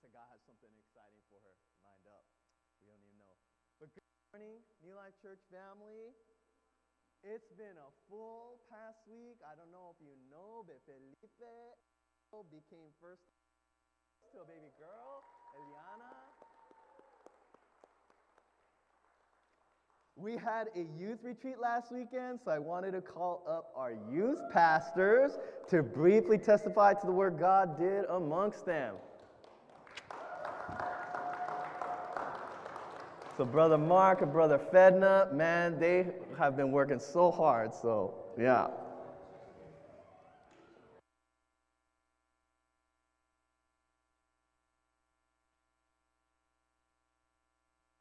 us that God has something exciting for her lined up. We don't even know. But good morning, New Life Church family. It's been a full past week. I don't know if you know, but Felipe became first to a baby girl, Eliana. We had a youth retreat last weekend, so I wanted to call up our youth pastors to briefly testify to the work God did amongst them. So, Brother Mark and Brother Fedna, man, they have been working so hard, so yeah.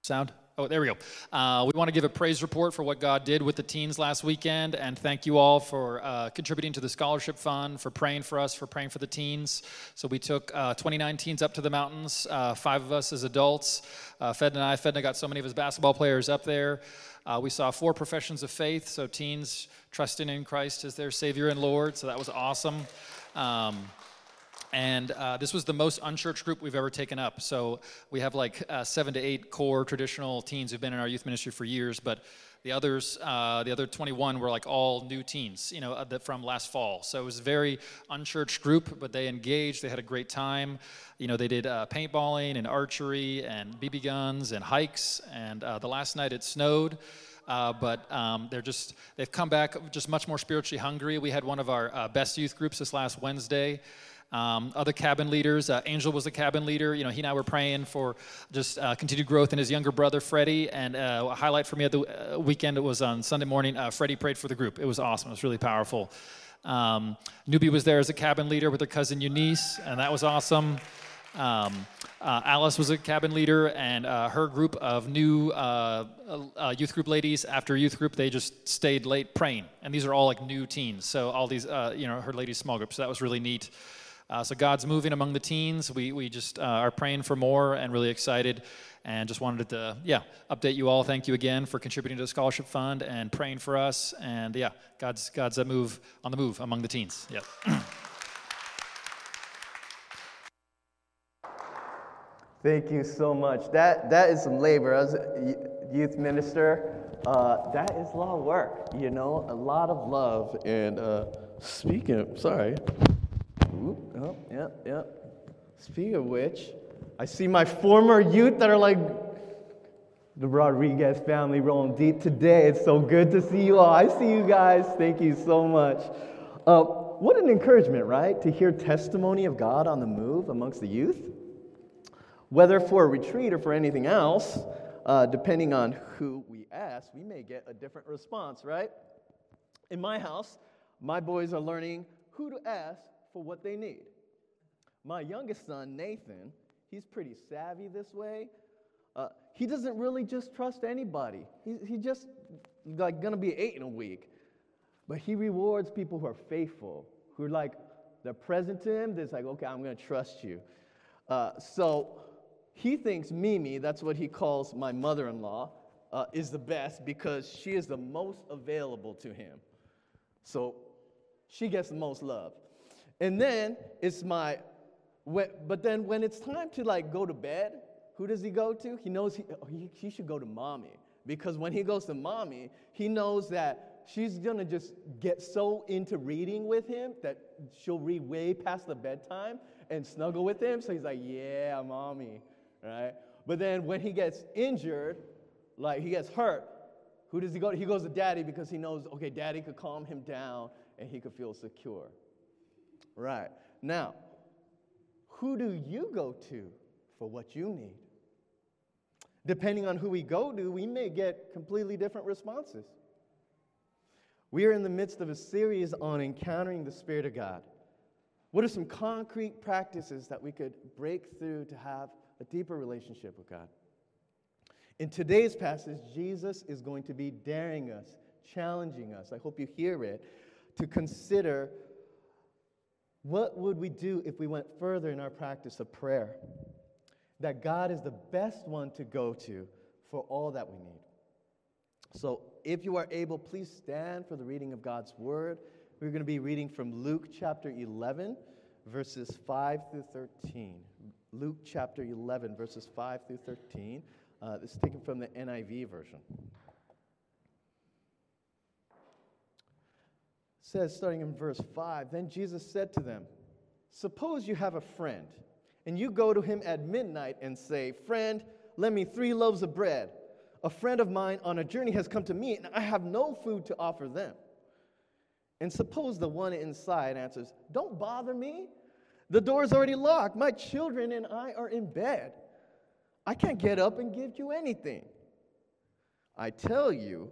Sound? Oh, there we go. Uh, we want to give a praise report for what God did with the teens last weekend, and thank you all for uh, contributing to the scholarship fund, for praying for us, for praying for the teens. So we took uh, 29 teens up to the mountains, uh, five of us as adults. Uh, Fed and I, Fedna got so many of his basketball players up there. Uh, we saw four professions of faith, so teens trusting in Christ as their Savior and Lord. So that was awesome. Um, and uh, this was the most unchurched group we've ever taken up. So we have like uh, seven to eight core traditional teens who've been in our youth ministry for years, but the others, uh, the other 21 were like all new teens, you know, uh, from last fall. So it was a very unchurched group, but they engaged. They had a great time. You know, they did uh, paintballing and archery and BB guns and hikes. And uh, the last night it snowed. Uh, but um, they're just they've come back just much more spiritually hungry. We had one of our uh, best youth groups this last Wednesday. Um, other cabin leaders, uh, Angel was a cabin leader. You know, he and I were praying for just uh, continued growth in his younger brother, Freddie. And uh, a highlight for me at the uh, weekend it was on Sunday morning. Uh, Freddie prayed for the group. It was awesome. It was really powerful. Um, Newbie was there as a cabin leader with her cousin Eunice, and that was awesome. Um, uh, Alice was a cabin leader, and uh, her group of new uh, youth group ladies, after youth group, they just stayed late praying. And these are all like new teens. So all these, you know, her ladies' small group. So that was really neat. Uh, so God's moving among the teens. We, we just uh, are praying for more and really excited. And just wanted to, yeah, update you all. Thank you again for contributing to the scholarship fund and praying for us. And yeah, God's God's a move on the move among the teens. Yeah. Thank you so much. That that is some labor. As a youth minister, uh, that is a lot of work. You know, a lot of love. And uh, speaking, sorry. Oh, yep, yep. Speaking of which, I see my former youth that are like the Rodriguez family rolling deep today. It's so good to see you all. I see you guys. Thank you so much. Uh, what an encouragement, right? To hear testimony of God on the move amongst the youth. Whether for a retreat or for anything else, uh, depending on who we ask, we may get a different response, right? In my house, my boys are learning who to ask for what they need. My youngest son, Nathan, he's pretty savvy this way. Uh, he doesn't really just trust anybody. He, he just like gonna be eight in a week. But he rewards people who are faithful, who are like, they're present to him. They're like, okay, I'm gonna trust you. Uh, so he thinks Mimi, that's what he calls my mother in law, uh, is the best because she is the most available to him. So she gets the most love. And then it's my, but then when it's time to like go to bed, who does he go to? He knows he, oh, he, he should go to mommy. Because when he goes to mommy, he knows that she's gonna just get so into reading with him that she'll read way past the bedtime and snuggle with him. So he's like, yeah, mommy, right? But then when he gets injured, like he gets hurt, who does he go to? He goes to daddy because he knows, okay, daddy could calm him down and he could feel secure. Right. Now, who do you go to for what you need? Depending on who we go to, we may get completely different responses. We are in the midst of a series on encountering the Spirit of God. What are some concrete practices that we could break through to have a deeper relationship with God? In today's passage, Jesus is going to be daring us, challenging us. I hope you hear it, to consider what would we do if we went further in our practice of prayer? That God is the best one to go to for all that we need. So, if you are able, please stand for the reading of God's word. We're going to be reading from Luke chapter 11, verses 5 through 13. Luke chapter 11, verses 5 through 13. Uh, this is taken from the NIV version. Says, starting in verse 5, Then Jesus said to them, Suppose you have a friend, and you go to him at midnight and say, Friend, lend me three loaves of bread. A friend of mine on a journey has come to me, and I have no food to offer them. And suppose the one inside answers, Don't bother me. The door is already locked. My children and I are in bed. I can't get up and give you anything. I tell you,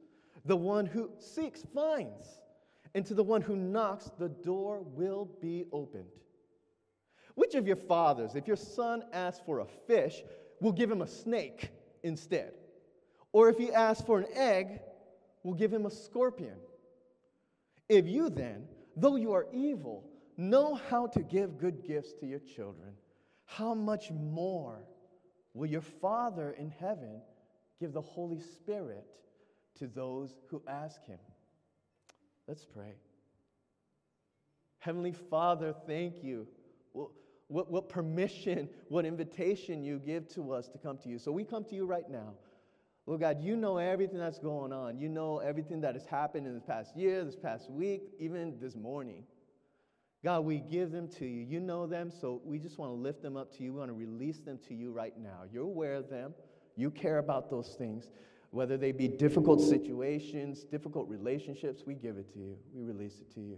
the one who seeks finds, and to the one who knocks, the door will be opened. Which of your fathers, if your son asks for a fish, will give him a snake instead? Or if he asks for an egg, will give him a scorpion? If you then, though you are evil, know how to give good gifts to your children, how much more will your Father in heaven give the Holy Spirit to those who ask him? Let's pray. Heavenly Father, thank you. What, what, permission, what invitation you give to us to come to you. So we come to you right now. Lord God, you know everything that's going on. You know everything that has happened in this past year, this past week, even this morning. God, we give them to you. You know them, so we just want to lift them up to you. We want to release them to you right now. You're aware of them. You care about those things. Whether they be difficult situations, difficult relationships, we give it to you. We release it to you.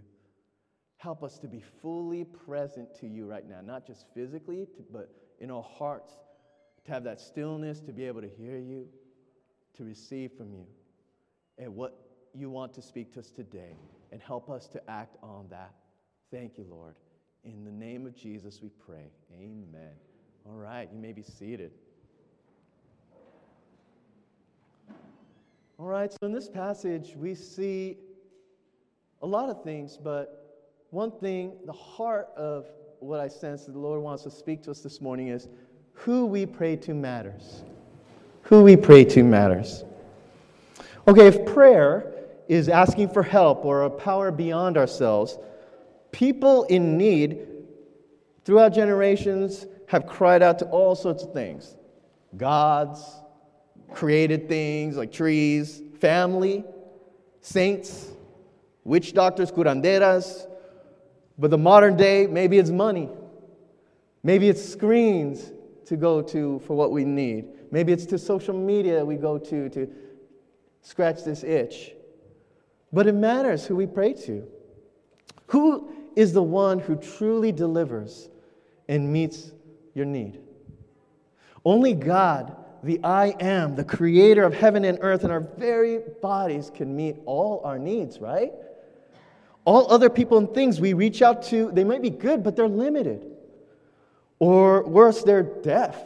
Help us to be fully present to you right now, not just physically, but in our hearts, to have that stillness, to be able to hear you, to receive from you, and what you want to speak to us today, and help us to act on that. Thank you, Lord. In the name of Jesus, we pray. Amen. All right, you may be seated. All right, so in this passage, we see a lot of things, but one thing, the heart of what I sense that the Lord wants to speak to us this morning is who we pray to matters. Who we pray to matters. Okay, if prayer is asking for help or a power beyond ourselves, People in need throughout generations have cried out to all sorts of things gods, created things like trees, family, saints, witch doctors, curanderas. But the modern day, maybe it's money. Maybe it's screens to go to for what we need. Maybe it's to social media we go to to scratch this itch. But it matters who we pray to. Who is the one who truly delivers and meets your need. Only God, the I am, the creator of heaven and earth and our very bodies, can meet all our needs, right? All other people and things we reach out to, they might be good, but they're limited. Or worse, they're deaf.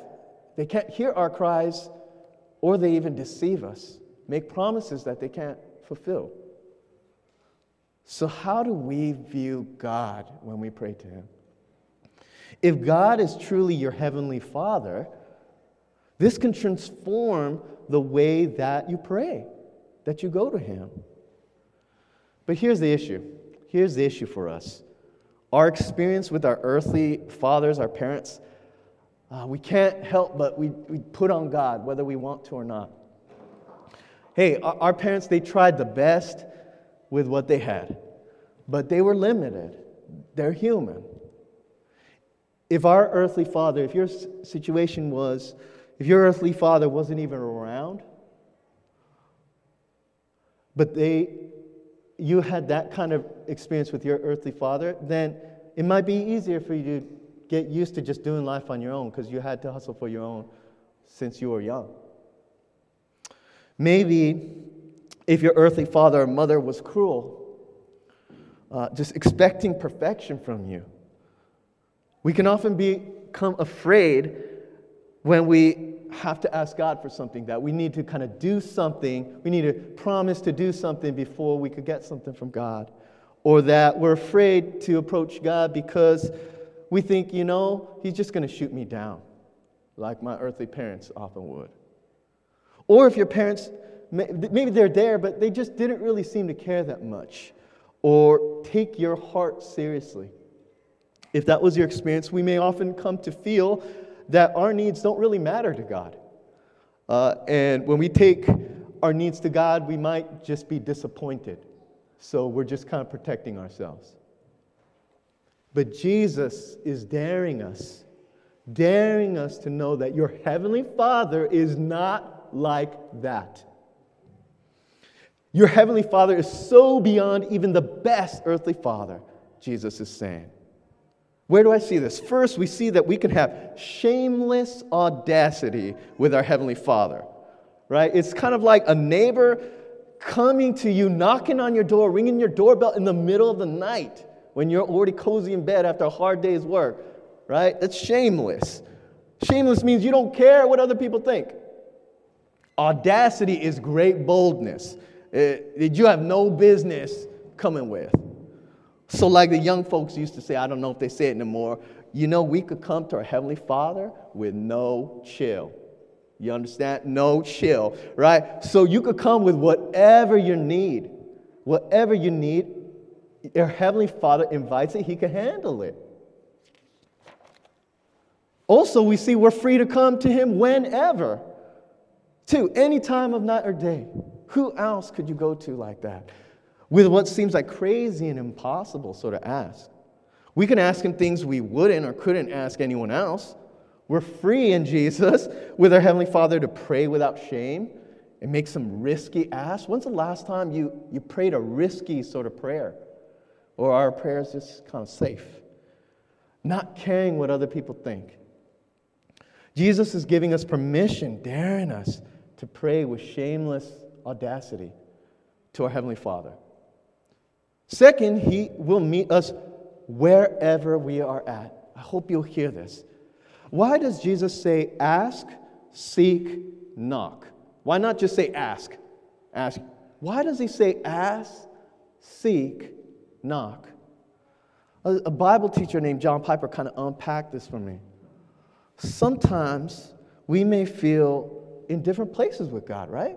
They can't hear our cries, or they even deceive us, make promises that they can't fulfill. So, how do we view God when we pray to Him? If God is truly your Heavenly Father, this can transform the way that you pray, that you go to Him. But here's the issue. Here's the issue for us. Our experience with our earthly fathers, our parents, uh, we can't help but we, we put on God, whether we want to or not. Hey, our, our parents, they tried the best with what they had. But they were limited. They're human. If our earthly father, if your situation was, if your earthly father wasn't even around, but they, you had that kind of experience with your earthly father, then it might be easier for you to get used to just doing life on your own because you had to hustle for your own since you were young. Maybe if your earthly father or mother was cruel, uh, just expecting perfection from you, we can often become afraid when we have to ask God for something, that we need to kind of do something, we need to promise to do something before we could get something from God. Or that we're afraid to approach God because we think, you know, He's just going to shoot me down, like my earthly parents often would. Or if your parents, maybe they're there, but they just didn't really seem to care that much or take your heart seriously. If that was your experience, we may often come to feel that our needs don't really matter to God. Uh, and when we take our needs to God, we might just be disappointed. So we're just kind of protecting ourselves. But Jesus is daring us, daring us to know that your Heavenly Father is not like that. Your Heavenly Father is so beyond even the best earthly father, Jesus is saying. Where do I see this? First, we see that we can have shameless audacity with our Heavenly Father, right? It's kind of like a neighbor coming to you, knocking on your door, ringing your doorbell in the middle of the night when you're already cozy in bed after a hard day's work, right? That's shameless. Shameless means you don't care what other people think. Audacity is great boldness that eh, you have no business coming with. So, like the young folks used to say, I don't know if they say it anymore, you know, we could come to our Heavenly Father with no chill. You understand? No chill, right? So you could come with whatever you need. Whatever you need, your Heavenly Father invites it, He can handle it. Also, we see we're free to come to Him whenever, to any time of night or day. Who else could you go to like that? With what seems like crazy and impossible sort of ask. We can ask him things we wouldn't or couldn't ask anyone else. We're free in Jesus with our Heavenly Father to pray without shame and make some risky asks. When's the last time you, you prayed a risky sort of prayer? Or our prayers just kind of safe? Not caring what other people think. Jesus is giving us permission, daring us to pray with shameless audacity to our Heavenly Father. Second, He will meet us wherever we are at. I hope you'll hear this. Why does Jesus say, ask, seek, knock? Why not just say ask? Ask. Why does He say ask, seek, knock? A, a Bible teacher named John Piper kind of unpacked this for me. Sometimes we may feel in different places with God, right?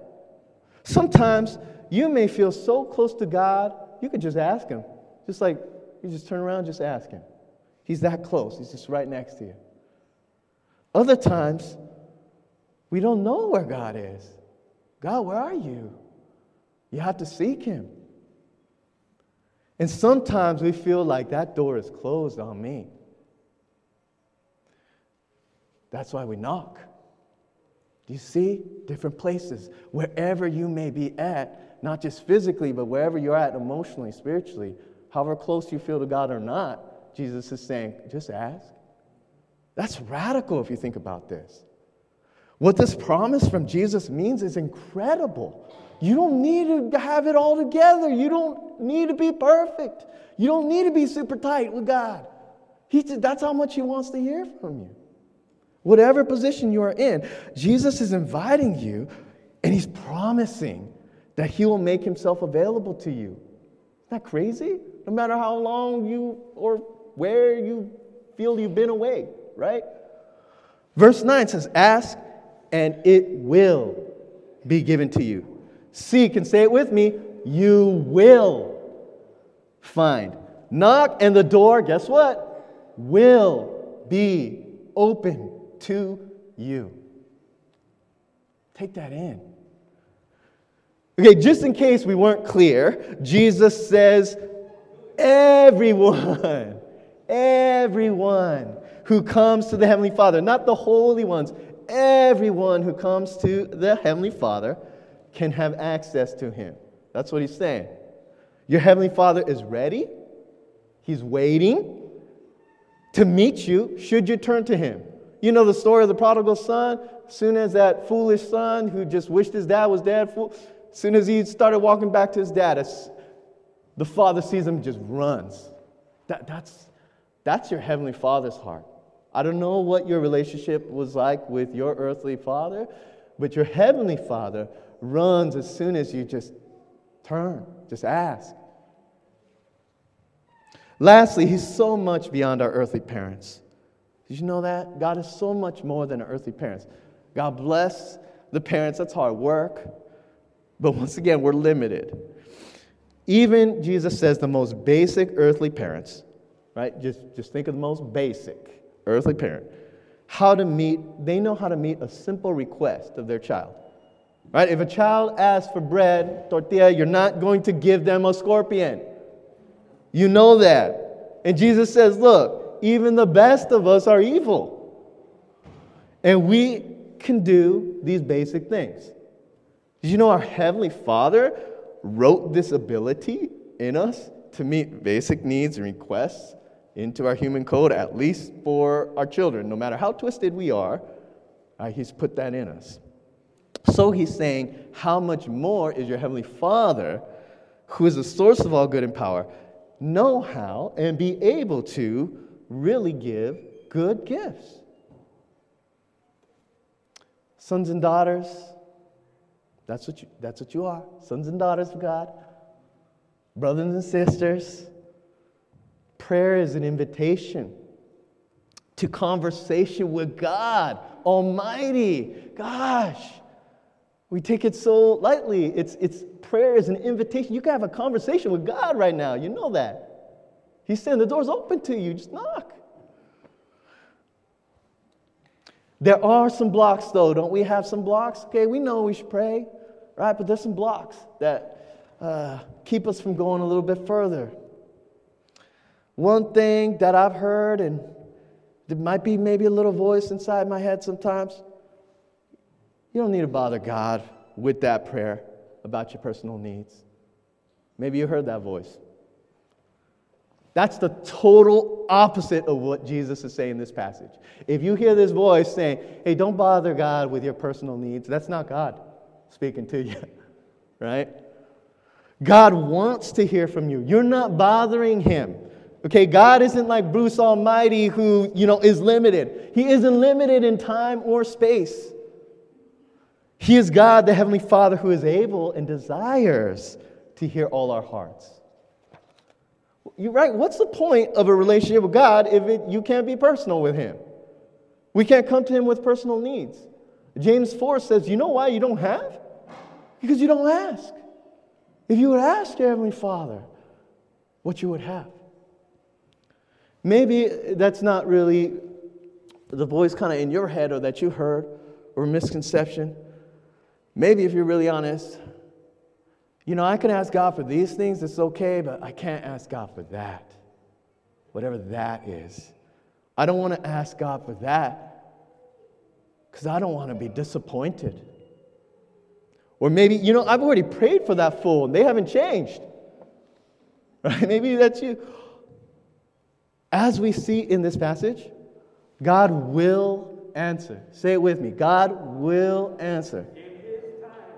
Sometimes you may feel so close to God you could just ask him. Just like you just turn around, just ask him. He's that close, he's just right next to you. Other times, we don't know where God is. God, where are you? You have to seek him. And sometimes we feel like that door is closed on me. That's why we knock. Do you see? Different places. Wherever you may be at, not just physically, but wherever you're at emotionally, spiritually, however close you feel to God or not, Jesus is saying, just ask. That's radical if you think about this. What this promise from Jesus means is incredible. You don't need to have it all together. You don't need to be perfect. You don't need to be super tight with God. He, that's how much He wants to hear from you. Whatever position you are in, Jesus is inviting you and He's promising that He will make Himself available to you. Isn't that crazy? No matter how long you or where you feel you've been away, right? Verse 9 says, Ask and it will be given to you. Seek and say it with me, you will find. Knock and the door, guess what? Will be open to you. Take that in. Okay, just in case we weren't clear, Jesus says, everyone, everyone who comes to the Heavenly Father, not the holy ones, everyone who comes to the Heavenly Father can have access to Him. That's what He's saying. Your Heavenly Father is ready, He's waiting to meet you should you turn to Him. You know the story of the prodigal son? As soon as that foolish son who just wished his dad was dead, as soon as he started walking back to his dad, the father sees him just runs. That, that's, that's your heavenly father's heart. I don't know what your relationship was like with your earthly father, but your heavenly father runs as soon as you just turn, just ask. Lastly, he's so much beyond our earthly parents. Did you know that? God is so much more than our earthly parents. God bless the parents, that's hard work. But once again, we're limited. Even Jesus says the most basic earthly parents, right? Just, just think of the most basic earthly parent. How to meet, they know how to meet a simple request of their child. Right? If a child asks for bread, tortilla, you're not going to give them a scorpion. You know that. And Jesus says, look, even the best of us are evil. And we can do these basic things. Did you know our Heavenly Father wrote this ability in us to meet basic needs and requests into our human code, at least for our children? No matter how twisted we are, uh, He's put that in us. So He's saying, How much more is your Heavenly Father, who is the source of all good and power, know how and be able to really give good gifts? Sons and daughters, that's what you, that's what you are sons and daughters of God, brothers and sisters. Prayer is an invitation to conversation with God Almighty. Gosh, we take it so lightly. It's, it's prayer is an invitation. You can have a conversation with God right now. You know that. He's saying the door's open to you. Just knock. There are some blocks, though. Don't we have some blocks? Okay, we know we should pray, right? But there's some blocks that uh, keep us from going a little bit further. One thing that I've heard, and there might be maybe a little voice inside my head sometimes you don't need to bother God with that prayer about your personal needs. Maybe you heard that voice. That's the total opposite of what Jesus is saying in this passage. If you hear this voice saying, hey, don't bother God with your personal needs, that's not God speaking to you, right? God wants to hear from you. You're not bothering him. Okay, God isn't like Bruce Almighty who, you know, is limited. He isn't limited in time or space. He is God, the Heavenly Father, who is able and desires to hear all our hearts. You're right. What's the point of a relationship with God if it, you can't be personal with Him? We can't come to Him with personal needs. James 4 says, You know why you don't have? Because you don't ask. If you would ask your Heavenly Father what you would have. Maybe that's not really the voice kind of in your head or that you heard or misconception. Maybe if you're really honest, you know, I can ask God for these things, it's okay, but I can't ask God for that. Whatever that is. I don't want to ask God for that because I don't want to be disappointed. Or maybe, you know, I've already prayed for that fool and they haven't changed. Right? Maybe that's you. As we see in this passage, God will answer. Say it with me God will answer.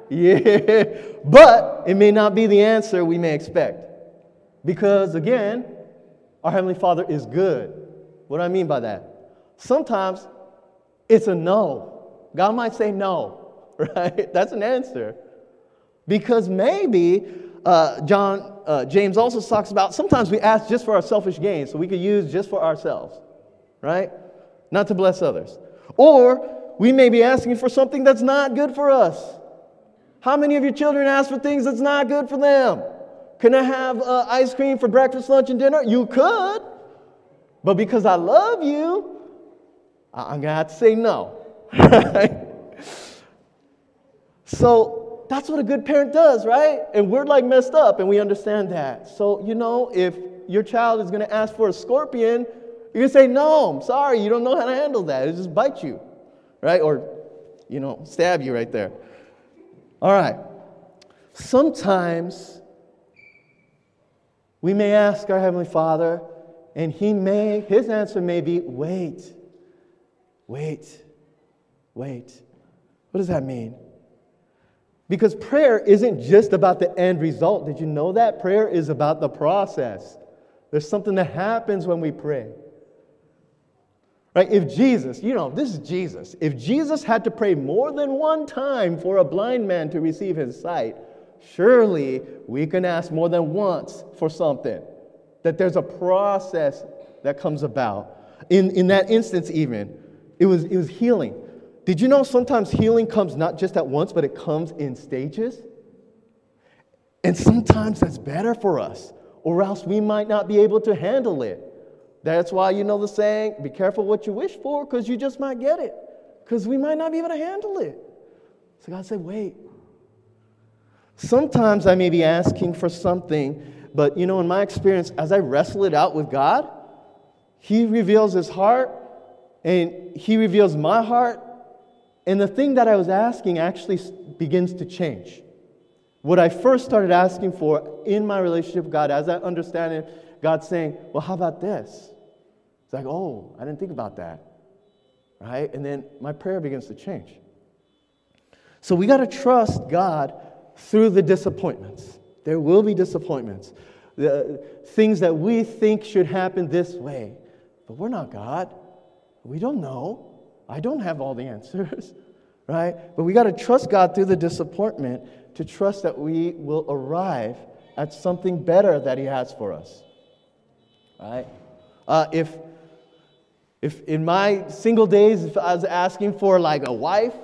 Yeah, but it may not be the answer we may expect. Because again, our Heavenly Father is good. What do I mean by that? Sometimes it's a no. God might say no, right? That's an answer. Because maybe uh, John, uh, James also talks about sometimes we ask just for our selfish gain, so we could use just for ourselves, right? Not to bless others. Or we may be asking for something that's not good for us. How many of your children ask for things that's not good for them? Can I have uh, ice cream for breakfast, lunch, and dinner? You could. But because I love you, I'm to have to say no. so that's what a good parent does, right? And we're like messed up and we understand that. So, you know, if your child is going to ask for a scorpion, you're going to say, no, I'm sorry, you don't know how to handle that. It just bite you, right? Or, you know, stab you right there. All right. Sometimes we may ask our Heavenly Father, and He may, His answer may be, wait, wait, wait. What does that mean? Because prayer isn't just about the end result. Did you know that? Prayer is about the process. There's something that happens when we pray. Right? If Jesus, you know, this is Jesus. If Jesus had to pray more than one time for a blind man to receive his sight, surely we can ask more than once for something. That there's a process that comes about. In, in that instance, even, it was, it was healing. Did you know sometimes healing comes not just at once, but it comes in stages? And sometimes that's better for us, or else we might not be able to handle it. That's why you know the saying be careful what you wish for, because you just might get it, because we might not be able to handle it. So God said, wait. Sometimes I may be asking for something, but you know, in my experience, as I wrestle it out with God, He reveals His heart and He reveals my heart, and the thing that I was asking actually begins to change. What I first started asking for in my relationship with God, as I understand it, God's saying, Well, how about this? It's like, Oh, I didn't think about that. Right? And then my prayer begins to change. So we got to trust God through the disappointments. There will be disappointments. The things that we think should happen this way. But we're not God. We don't know. I don't have all the answers, right? But we got to trust God through the disappointment to trust that we will arrive at something better that He has for us. Right? Uh, if, if in my single days, if I was asking for like a wife,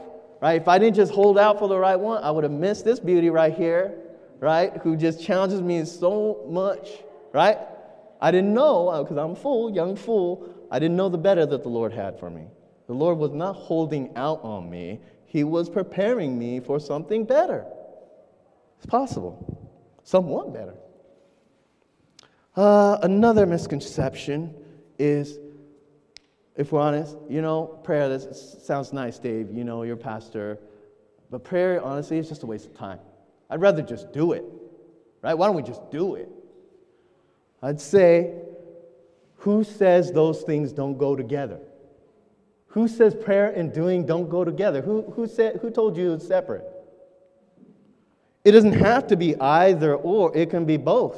right? If I didn't just hold out for the right one, I would have missed this beauty right here, right? Who just challenges me so much, right? I didn't know, because uh, I'm a fool, young fool, I didn't know the better that the Lord had for me. The Lord was not holding out on me, He was preparing me for something better. It's possible. Somewhat better. Uh, another misconception is, if we're honest, you know, prayer, this sounds nice, Dave, you know, you're a pastor, but prayer, honestly, is just a waste of time. I'd rather just do it, right? Why don't we just do it? I'd say, who says those things don't go together? Who says prayer and doing don't go together? Who, who, said, who told you it's separate? It doesn't have to be either or, it can be both.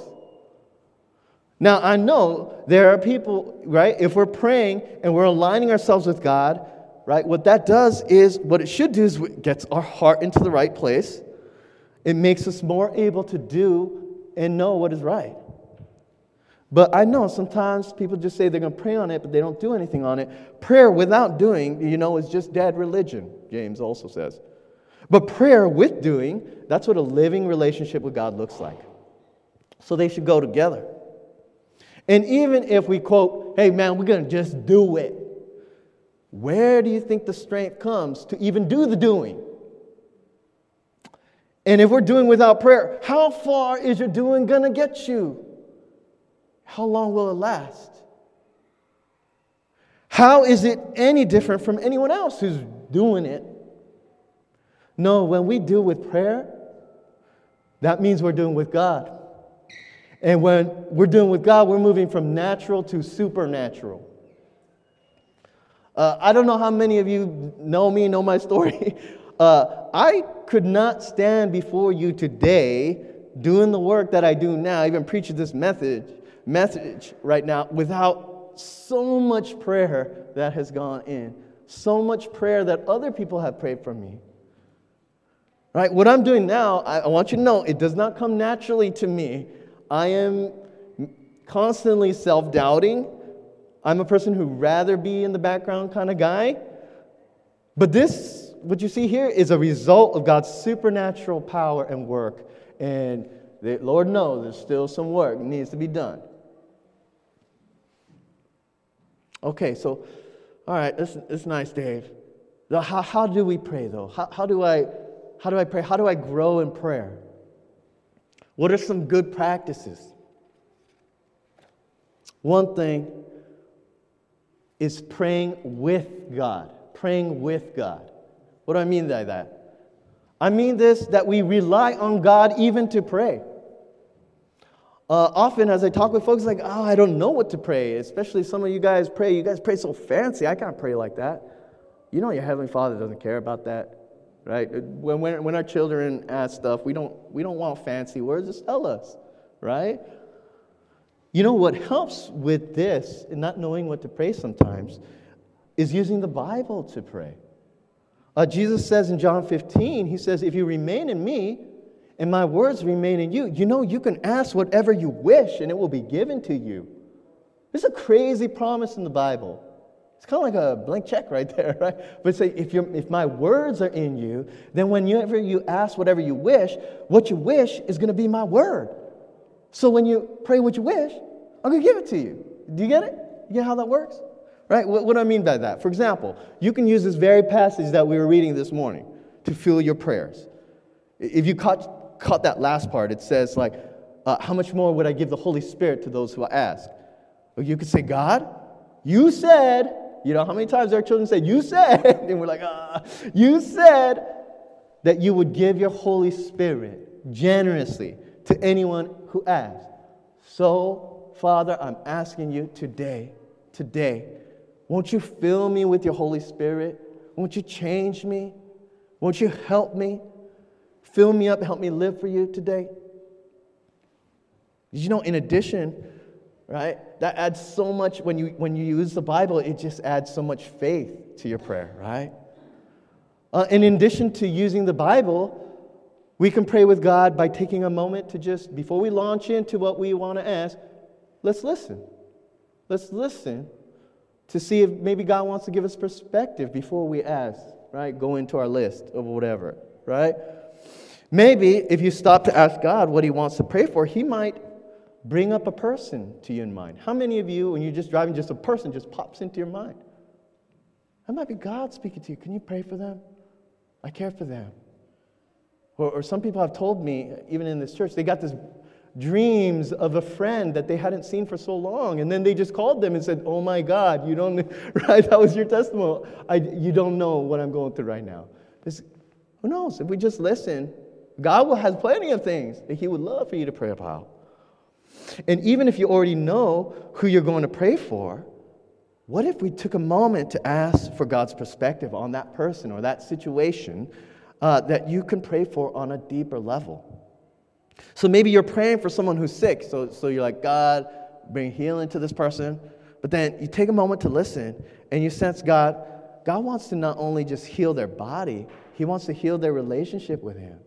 Now, I know there are people, right? If we're praying and we're aligning ourselves with God, right? What that does is, what it should do is it gets our heart into the right place. It makes us more able to do and know what is right. But I know sometimes people just say they're going to pray on it, but they don't do anything on it. Prayer without doing, you know, is just dead religion, James also says. But prayer with doing, that's what a living relationship with God looks like. So they should go together. And even if we quote, hey man, we're going to just do it, where do you think the strength comes to even do the doing? And if we're doing without prayer, how far is your doing going to get you? How long will it last? How is it any different from anyone else who's doing it no, when we do with prayer, that means we're doing with God. And when we're doing with God, we're moving from natural to supernatural. Uh, I don't know how many of you know me, know my story. Uh, I could not stand before you today doing the work that I do now, even preaching this message, message right now, without so much prayer that has gone in, so much prayer that other people have prayed for me. Right? What I'm doing now, I, want you to know, it does not come naturally to me. I am constantly self doubting. I'm a person who'd rather be in the background kind of guy. But this, what you see here, is a result of God's supernatural power and work. And the Lord knows there's still some work needs to be done. Okay, so, all right, it's, it's nice, Dave. How, how do we pray, though? How, how do I how do I pray? How do I grow in prayer? What are some good practices? One thing is praying with God. Praying with God. What do I mean by that? I mean this that we rely on God even to pray. Uh, often, as I talk with folks, like, oh, I don't know what to pray. Especially some of you guys pray. You guys pray so fancy. I can't pray like that. You know, your heavenly Father doesn't care about that right? When, when, when our children ask stuff, we don't, we don't want fancy words, just tell us, right? You know what helps with this and not knowing what to pray sometimes? is using the Bible to pray. Uh, Jesus says in John 15, He says, If you remain in me and my words remain in you, you know you can ask whatever you wish and it will be given to you. This is a crazy promise in the Bible. It's kind of like a blank check right there, right? But say, if, if my words are in you, then whenever you ask whatever you wish, what you wish is going to be my word. So when you pray what you wish, I'm going to give it to you. Do you get it? You get how that works? Right? What, what do I mean by that? For example, you can use this very passage that we were reading this morning to fill your prayers. If you caught, caught that last part, it says, like, uh, how much more would I give the Holy Spirit to those who ask? You could say, God, you said, you know, how many times our children say, You said, and we're like, Ah, you said that you would give your Holy Spirit generously to anyone who asks. So, Father, I'm asking you today, today, won't you fill me with your Holy Spirit? Won't you change me? Won't you help me? Fill me up, help me live for you today. Did you know, in addition, right? That adds so much, when you, when you use the Bible, it just adds so much faith to your prayer, right? Uh, in addition to using the Bible, we can pray with God by taking a moment to just, before we launch into what we want to ask, let's listen. Let's listen to see if maybe God wants to give us perspective before we ask, right? Go into our list of whatever, right? Maybe if you stop to ask God what He wants to pray for, He might bring up a person to you in mind. How many of you, when you're just driving, just a person just pops into your mind? That might be God speaking to you. Can you pray for them? I care for them. Or, or some people have told me, even in this church, they got this dreams of a friend that they hadn't seen for so long. And then they just called them and said, Oh my God, you don't, right? That was your testimony. I, you don't know what I'm going through right now. This, who knows? If we just listen, God have plenty of things that He would love for you to pray about. And even if you already know who you're going to pray for, what if we took a moment to ask for God's perspective on that person or that situation uh, that you can pray for on a deeper level? So maybe you're praying for someone who's sick, so, so you're like, God, bring healing to this person. But then you take a moment to listen and you sense God, God wants to not only just heal their body, He wants to heal their relationship with Him.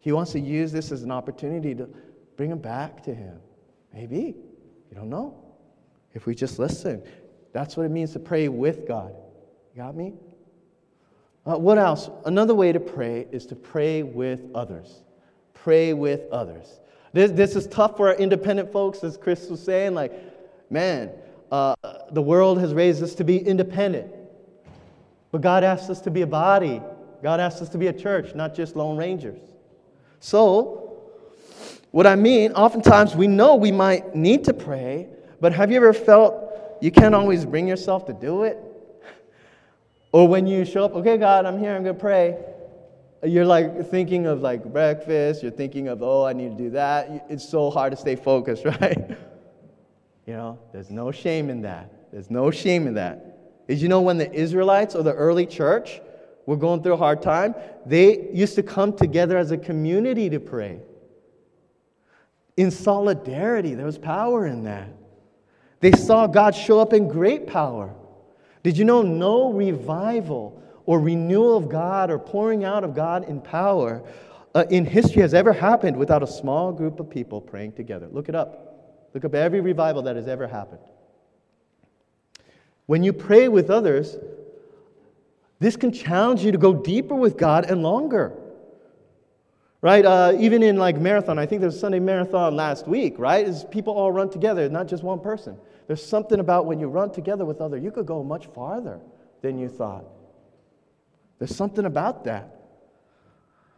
He wants to use this as an opportunity to bring them back to Him. Maybe. You don't know. If we just listen, that's what it means to pray with God. You got me? Uh, what else? Another way to pray is to pray with others. Pray with others. This, this is tough for our independent folks, as Chris was saying. Like, man, uh, the world has raised us to be independent. But God asks us to be a body. God asks us to be a church, not just lone rangers. So, what I mean, oftentimes we know we might need to pray, but have you ever felt you can't always bring yourself to do it? Or when you show up, okay, God, I'm here, I'm to pray. You're like thinking of like breakfast, you're thinking of, oh, I need to do that. It's so hard to stay focused, right? You know, there's no shame in that. There's no shame in that. Did you know when the Israelites or the early church were going through a hard time, they used to come together as a community to pray in solidarity. There was power in that. They saw God show up in great power. Did you know no revival or renewal of God or pouring out of God in power uh, in history has ever happened without a small group of people praying together? Look it up. Look up every revival that has ever happened. When you pray with others, this can challenge you to go deeper with God and longer right? Uh, even in like marathon, I think there's a Sunday marathon last week, right? Is people all run together, not just one person. There's something about when you run together with other, you could go much farther than you thought. There's something about that.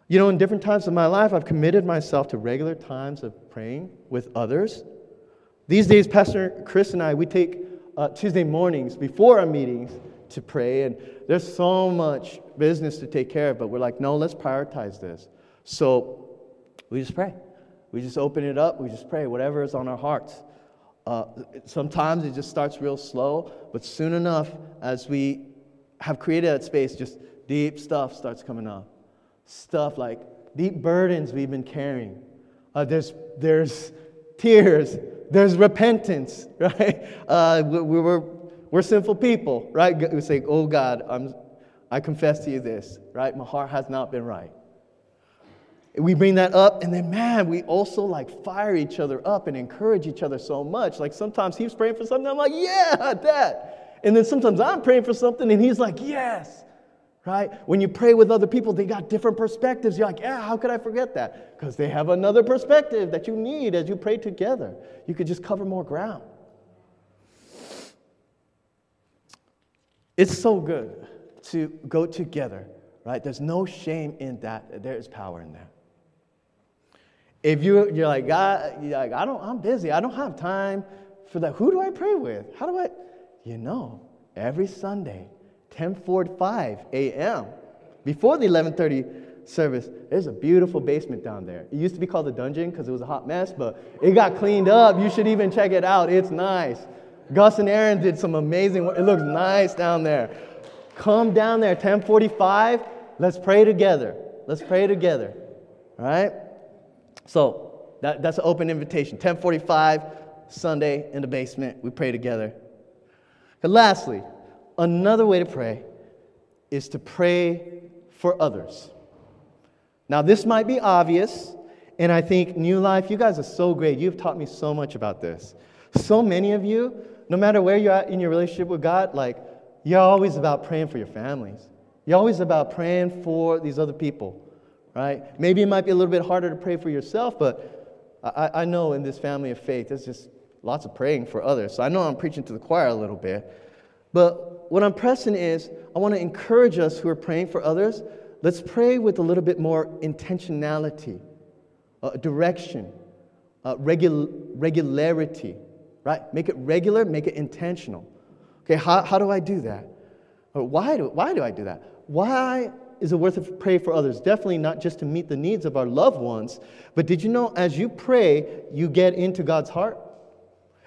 You know, in different times of my life, I've committed myself to regular times of praying with others. These days, Pastor Chris and I, we take uh, Tuesday mornings before our meetings to pray, and there's so much business to take care of, but we're like, no, let's prioritize this. So we just pray. We just open it up. We just pray, whatever is on our hearts. Uh, sometimes it just starts real slow, but soon enough, as we have created that space, just deep stuff starts coming up. Stuff like deep burdens we've been carrying. Uh, there's, there's tears. There's repentance, right? Uh, we, we, were, We're sinful people, right? We say, Oh God, I'm, I confess to you this, right? My heart has not been right. We bring that up, and then, man, we also like fire each other up and encourage each other so much. Like sometimes he's praying for something, I'm like, yeah, that. And then sometimes I'm praying for something, and he's like, yes, right? When you pray with other people, they got different perspectives. You're like, yeah, how could I forget that? Because they have another perspective that you need as you pray together. You could just cover more ground. It's so good to go together, right? There's no shame in that. There is power in that. If you, you're like, God, you're like, I don't, I'm busy. I don't have time for that. Who do I pray with? How do I? You know, every Sunday, 10:45 a.m. before the 11:30 service, there's a beautiful basement down there. It used to be called the dungeon because it was a hot mess, but it got cleaned up. You should even check it out. It's nice. Gus and Aaron did some amazing work. It looks nice down there. Come down there, 10:45. Let's pray together. Let's pray together. All right? So that, that's an open invitation. 1045, Sunday in the basement. We pray together. And lastly, another way to pray is to pray for others. Now, this might be obvious, and I think New Life, you guys are so great. You've taught me so much about this. So many of you, no matter where you're at in your relationship with God, like, you're always about praying for your families. You're always about praying for these other people right? Maybe it might be a little bit harder to pray for yourself, but I, I know in this family of faith, there's just lots of praying for others. So I know I'm preaching to the choir a little bit. But what I'm pressing is, I want to encourage us who are praying for others. Let's pray with a little bit more intentionality, uh, direction, uh, regu- regularity, right? Make it regular, make it intentional. Okay, how, how do I do that? Or why do, why do I do that? Why is it worth it to pray for others? Definitely not just to meet the needs of our loved ones, but did you know as you pray, you get into God's heart?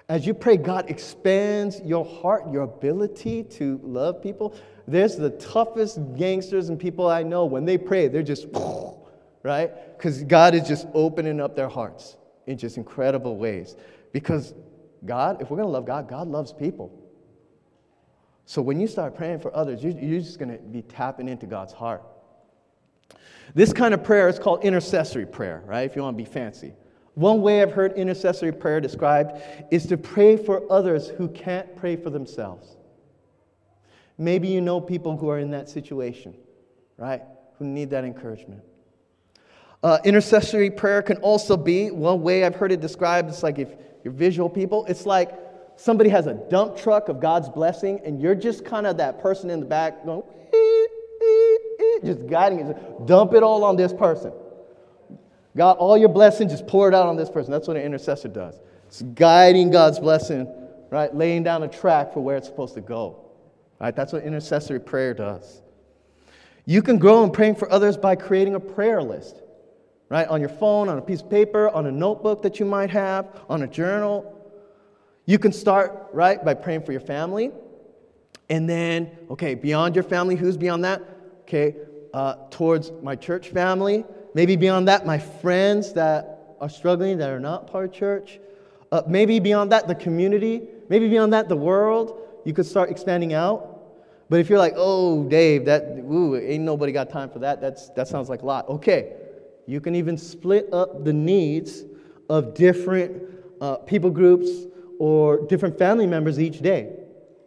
As you pray, God expands your heart, your ability to love people. There's the toughest gangsters and people I know. When they pray, they're just, right? Because God is just opening up their hearts in just incredible ways. Because God, if we're going to love God, God loves people. So when you start praying for others, you're just going to be tapping into God's heart. This kind of prayer is called intercessory prayer, right? If you want to be fancy. One way I've heard intercessory prayer described is to pray for others who can't pray for themselves. Maybe you know people who are in that situation, right? Who need that encouragement. Uh, intercessory prayer can also be one way I've heard it described. It's like if you're visual people, it's like somebody has a dump truck of God's blessing, and you're just kind of that person in the back going, just guiding it. Dump it all on this person. God, all your blessings, just pour it out on this person. That's what an intercessor does. It's guiding God's blessing, right? Laying down a track for where it's supposed to go. Right? That's what intercessory prayer does. You can grow in praying for others by creating a prayer list, right? On your phone, on a piece of paper, on a notebook that you might have, on a journal, you can start, right, by praying for your family. And then, okay, beyond your family, who's beyond that? Okay, uh, towards my church family. Maybe beyond that, my friends that are struggling, that are not part of church. Uh, maybe beyond that, the community. Maybe beyond that, the world. You could start expanding out. But if you're like, oh, Dave, that, ooh, ain't nobody got time for that, That's, that sounds like a lot. Okay, you can even split up the needs of different uh, people groups or different family members each day,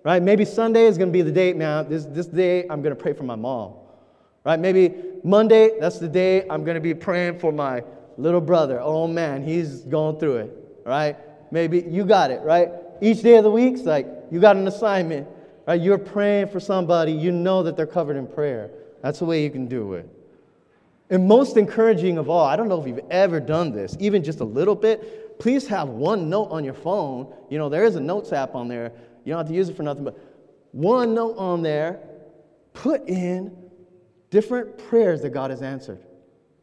right? Maybe Sunday is going to be the day, man, this, this day I'm going to pray for my mom, right? Maybe Monday, that's the day I'm going to be praying for my little brother. Oh man, he's going through it, right? Maybe you got it, right? Each day of the week's like you got an assignment, right? You're praying for somebody, you know that they're covered in prayer. That's the way you can do it. And most encouraging of all, I don't know if you've ever done this, even just a little bit, please have one note on your phone. You know, there is a notes app on there. You don't have to use it for nothing, but one note on there, put in different prayers that God has answered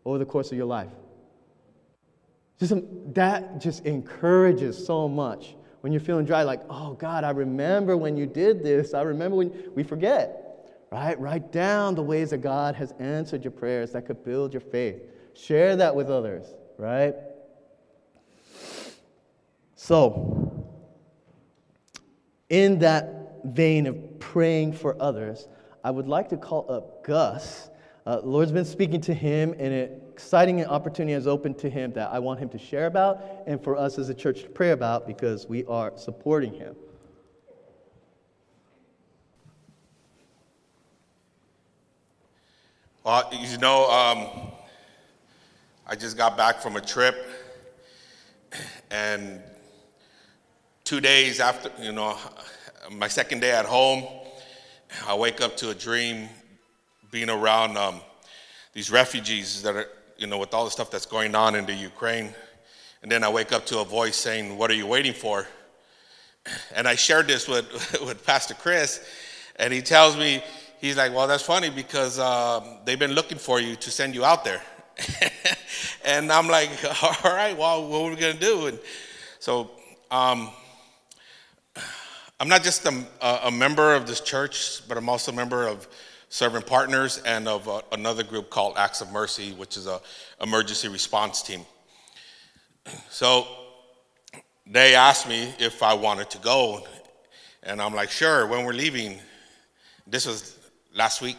over the course of your life. Just that just encourages so much when you're feeling dry, like, oh God, I remember when you did this. I remember when we forget, right? Write down the ways that God has answered your prayers that could build your faith. Share that with others, right? So, in that vein of praying for others, I would like to call up Gus. Uh, the Lord's been speaking to him, and an exciting opportunity has opened to him that I want him to share about and for us as a church to pray about because we are supporting him. Well, you know, um, I just got back from a trip, and two days after, you know, my second day at home, I wake up to a dream being around um, these refugees that are, you know, with all the stuff that's going on in the Ukraine. And then I wake up to a voice saying, What are you waiting for? And I shared this with, with Pastor Chris, and he tells me, he's like, well, that's funny because um, they've been looking for you to send you out there. and I'm like, all right, well, what are we going to do? And so um, I'm not just a, a, member of this church, but I'm also a member of Servant Partners and of uh, another group called Acts of Mercy, which is a emergency response team. So they asked me if I wanted to go, and I'm like, sure, when we're leaving. This was last week.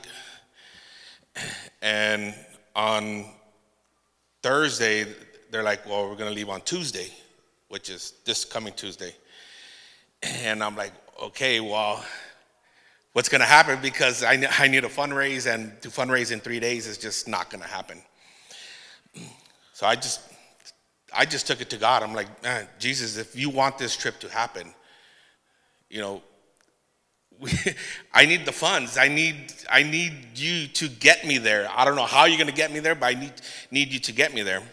And on Thursday, they're like, well, we're going to leave on Tuesday, which is this coming Tuesday. And I'm like, okay, well, what's going to happen? Because I, I need a fundraise, and to fundraise in three days is just not going to happen. So I just, I just took it to God. I'm like, Jesus, if you want this trip to happen, you know, I need the funds. I need, I need you to get me there. I don't know how you're going to get me there, but I need, need you to get me there.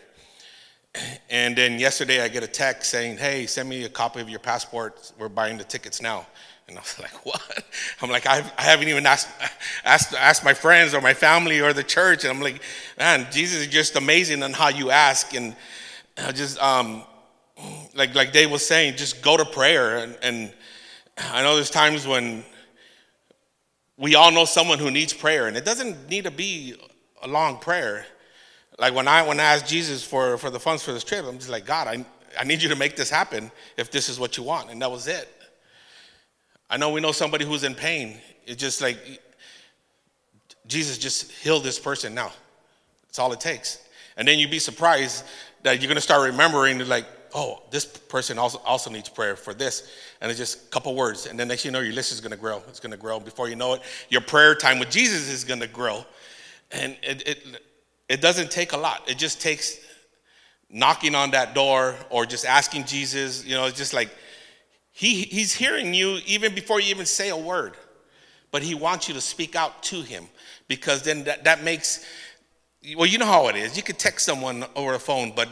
And then yesterday I get a text saying, hey, send me a copy of your passport. We're buying the tickets now. And I was like, what? I'm like, I haven't even asked, asked, asked my friends or my family or the church. And I'm like, man, Jesus is just amazing on how you ask. And I just, um, like, like Dave was saying, just go to prayer. And, and I know there's times when we all know someone who needs prayer, and it doesn't need to be a long prayer. Like when I when I asked Jesus for, for the funds for this trip, I'm just like, God, I, I need you to make this happen if this is what you want. And that was it. I know we know somebody who's in pain. It's just like Jesus just healed this person now. That's all it takes. And then you'd be surprised that you're gonna start remembering like, oh, this person also also needs prayer for this and it's just a couple words. And then next you know, your list is going to grow. It's going to grow. Before you know it, your prayer time with Jesus is going to grow. And it, it, it doesn't take a lot. It just takes knocking on that door or just asking Jesus. You know, it's just like he, he's hearing you even before you even say a word. But he wants you to speak out to him because then that, that makes, well, you know how it is. You could text someone over the phone, but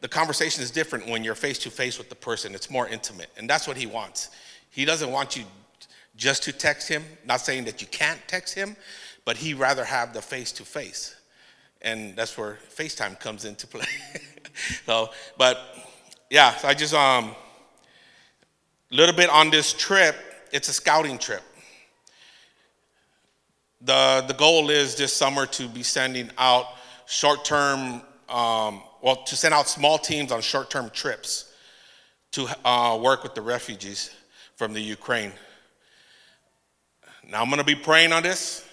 the conversation is different when you're face to face with the person. It's more intimate. And that's what he wants. He doesn't want you just to text him, not saying that you can't text him, but he rather have the face to face. And that's where FaceTime comes into play. so, but yeah, so I just um a little bit on this trip, it's a scouting trip. The the goal is this summer to be sending out short-term um, well, to send out small teams on short term trips to uh, work with the refugees from the Ukraine. Now, I'm going to be praying on this.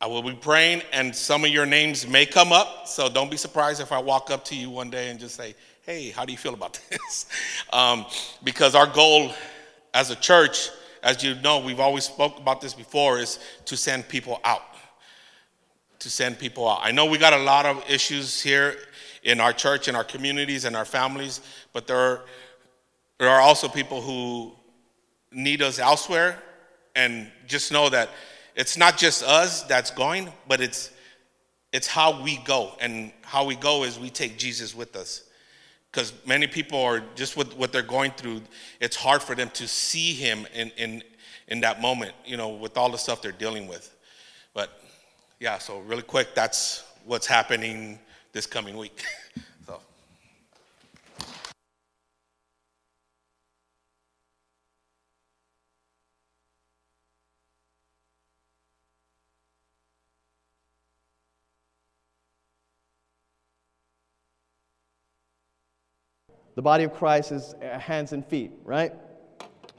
I will be praying, and some of your names may come up, so don't be surprised if I walk up to you one day and just say, Hey, how do you feel about this? um, because our goal as a church, as you know, we've always spoke about this before, is to send people out. To send people out. I know we got a lot of issues here in our church, in our communities, and our families, but there are, there are also people who need us elsewhere. And just know that it's not just us that's going, but it's, it's how we go. And how we go is we take Jesus with us. Because many people are just with what they're going through, it's hard for them to see him in, in, in that moment, you know, with all the stuff they're dealing with. But yeah, so really quick, that's what's happening this coming week. so. The body of Christ is uh, hands and feet, right?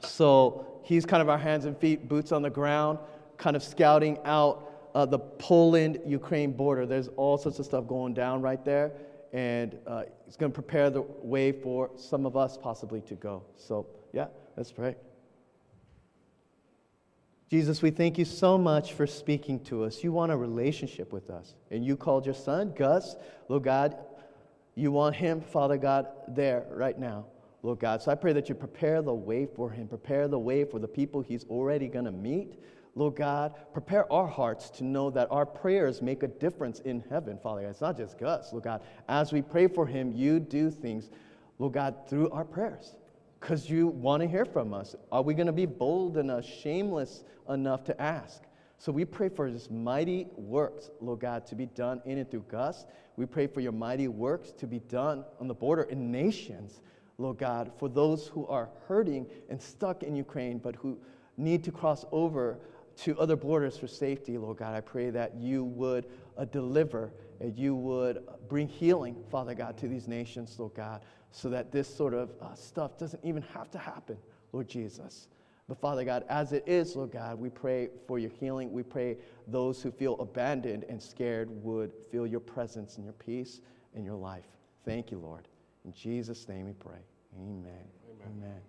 So he's kind of our hands and feet, boots on the ground, kind of scouting out uh, the Poland Ukraine border. There's all sorts of stuff going down right there, and uh, he's going to prepare the way for some of us possibly to go. So, yeah, let's pray. Jesus, we thank you so much for speaking to us. You want a relationship with us. And you called your son, Gus. Lord God, you want him, Father God, there right now. Lord God. So I pray that you prepare the way for him, prepare the way for the people he's already going to meet. Lord God, prepare our hearts to know that our prayers make a difference in heaven, Father God. It's not just Gus, Lord God. As we pray for him, you do things, Lord God, through our prayers because you want to hear from us. Are we going to be bold enough, shameless enough to ask? So we pray for this mighty works, Lord God, to be done in and through Gus. We pray for your mighty works to be done on the border in nations, Lord God, for those who are hurting and stuck in Ukraine, but who need to cross over to other borders for safety, Lord God. I pray that you would uh, deliver and you would bring healing, Father God, to these nations, Lord God, so that this sort of uh, stuff doesn't even have to happen, Lord Jesus. But Father God, as it is, Lord God, we pray for your healing. We pray those who feel abandoned and scared would feel your presence and your peace in your life. Thank you, Lord. In Jesus' name we pray. Amen. Amen. Amen.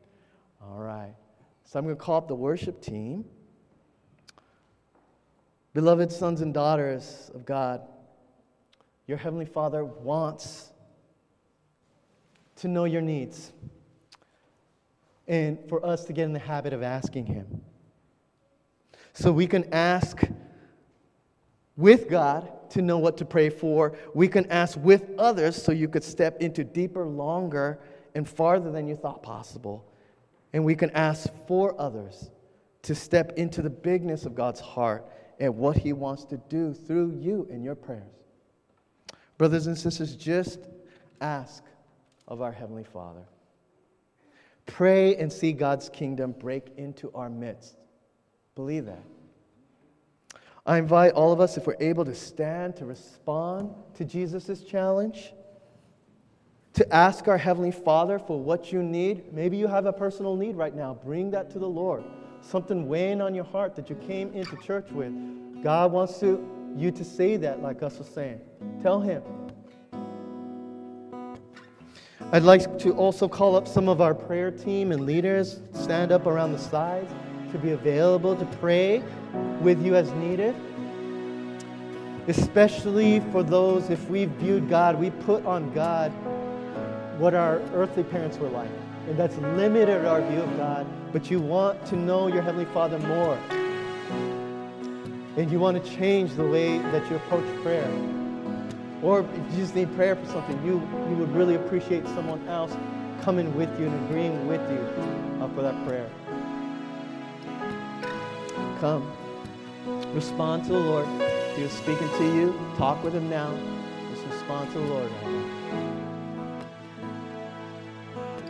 All right. So I'm going to call up the worship team. Beloved sons and daughters of God, your Heavenly Father wants to know your needs and for us to get in the habit of asking Him. So we can ask with God to know what to pray for. We can ask with others so you could step into deeper, longer, and farther than you thought possible. And we can ask for others to step into the bigness of God's heart and what He wants to do through you in your prayers. Brothers and sisters, just ask of our Heavenly Father. Pray and see God's kingdom break into our midst. Believe that. I invite all of us, if we're able to stand to respond to Jesus' challenge, to ask our Heavenly Father for what you need. Maybe you have a personal need right now. Bring that to the Lord. Something weighing on your heart that you came into church with. God wants to, you to say that, like Gus was saying. Tell Him. I'd like to also call up some of our prayer team and leaders, stand up around the sides to be available to pray with you as needed. Especially for those, if we've viewed God, we put on God what our earthly parents were like. And that's limited our view of God. But you want to know your Heavenly Father more. And you want to change the way that you approach prayer. Or if you just need prayer for something, you, you would really appreciate someone else coming with you and agreeing with you uh, for that prayer. Come. Respond to the Lord. He is speaking to you. Talk with him now. Just respond to the Lord right now.